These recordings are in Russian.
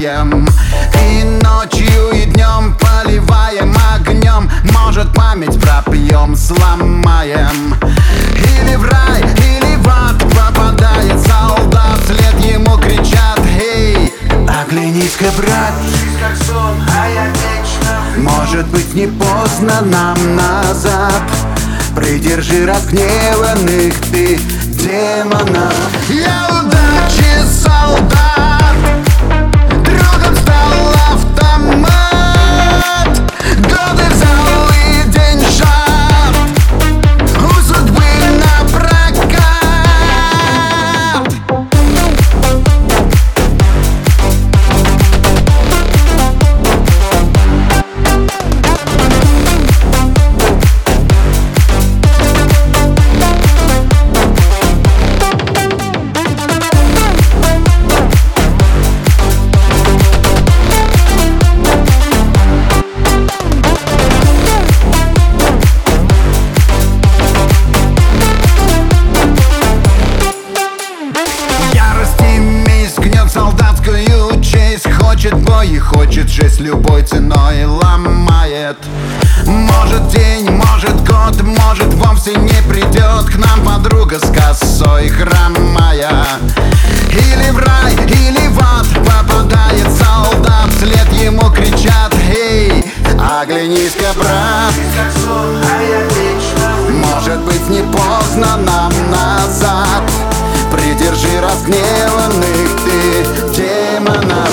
унываем И ночью и днем поливаем огнем. Может память пропьем, сломаем. Или в рай, или в ад попадает солдат. Вслед ему кричат, эй, оглянись-ка, брат как сон, а я вечно Может быть не поздно нам назад. Придержи разгневанных ты демонов. Я удачи солдат любой ценой ломает. Может день, может год, может вовсе не придет К нам подруга с косой хромая. Или в рай, или в ад попадает солдат Вслед ему кричат, эй, оглянись-ка, брат может быть не поздно нам назад. Придержи разгневанных ты демонов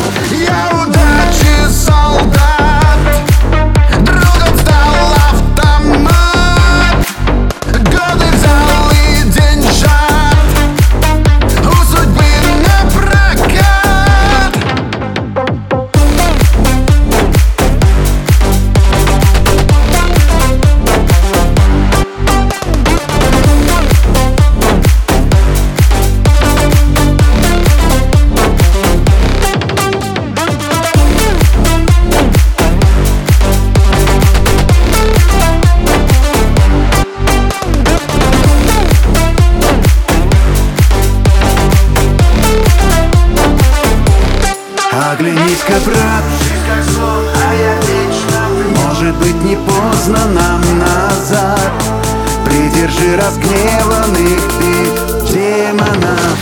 Оглянись-ка, брат, может быть не поздно нам назад. Придержи разгневанных ты демонов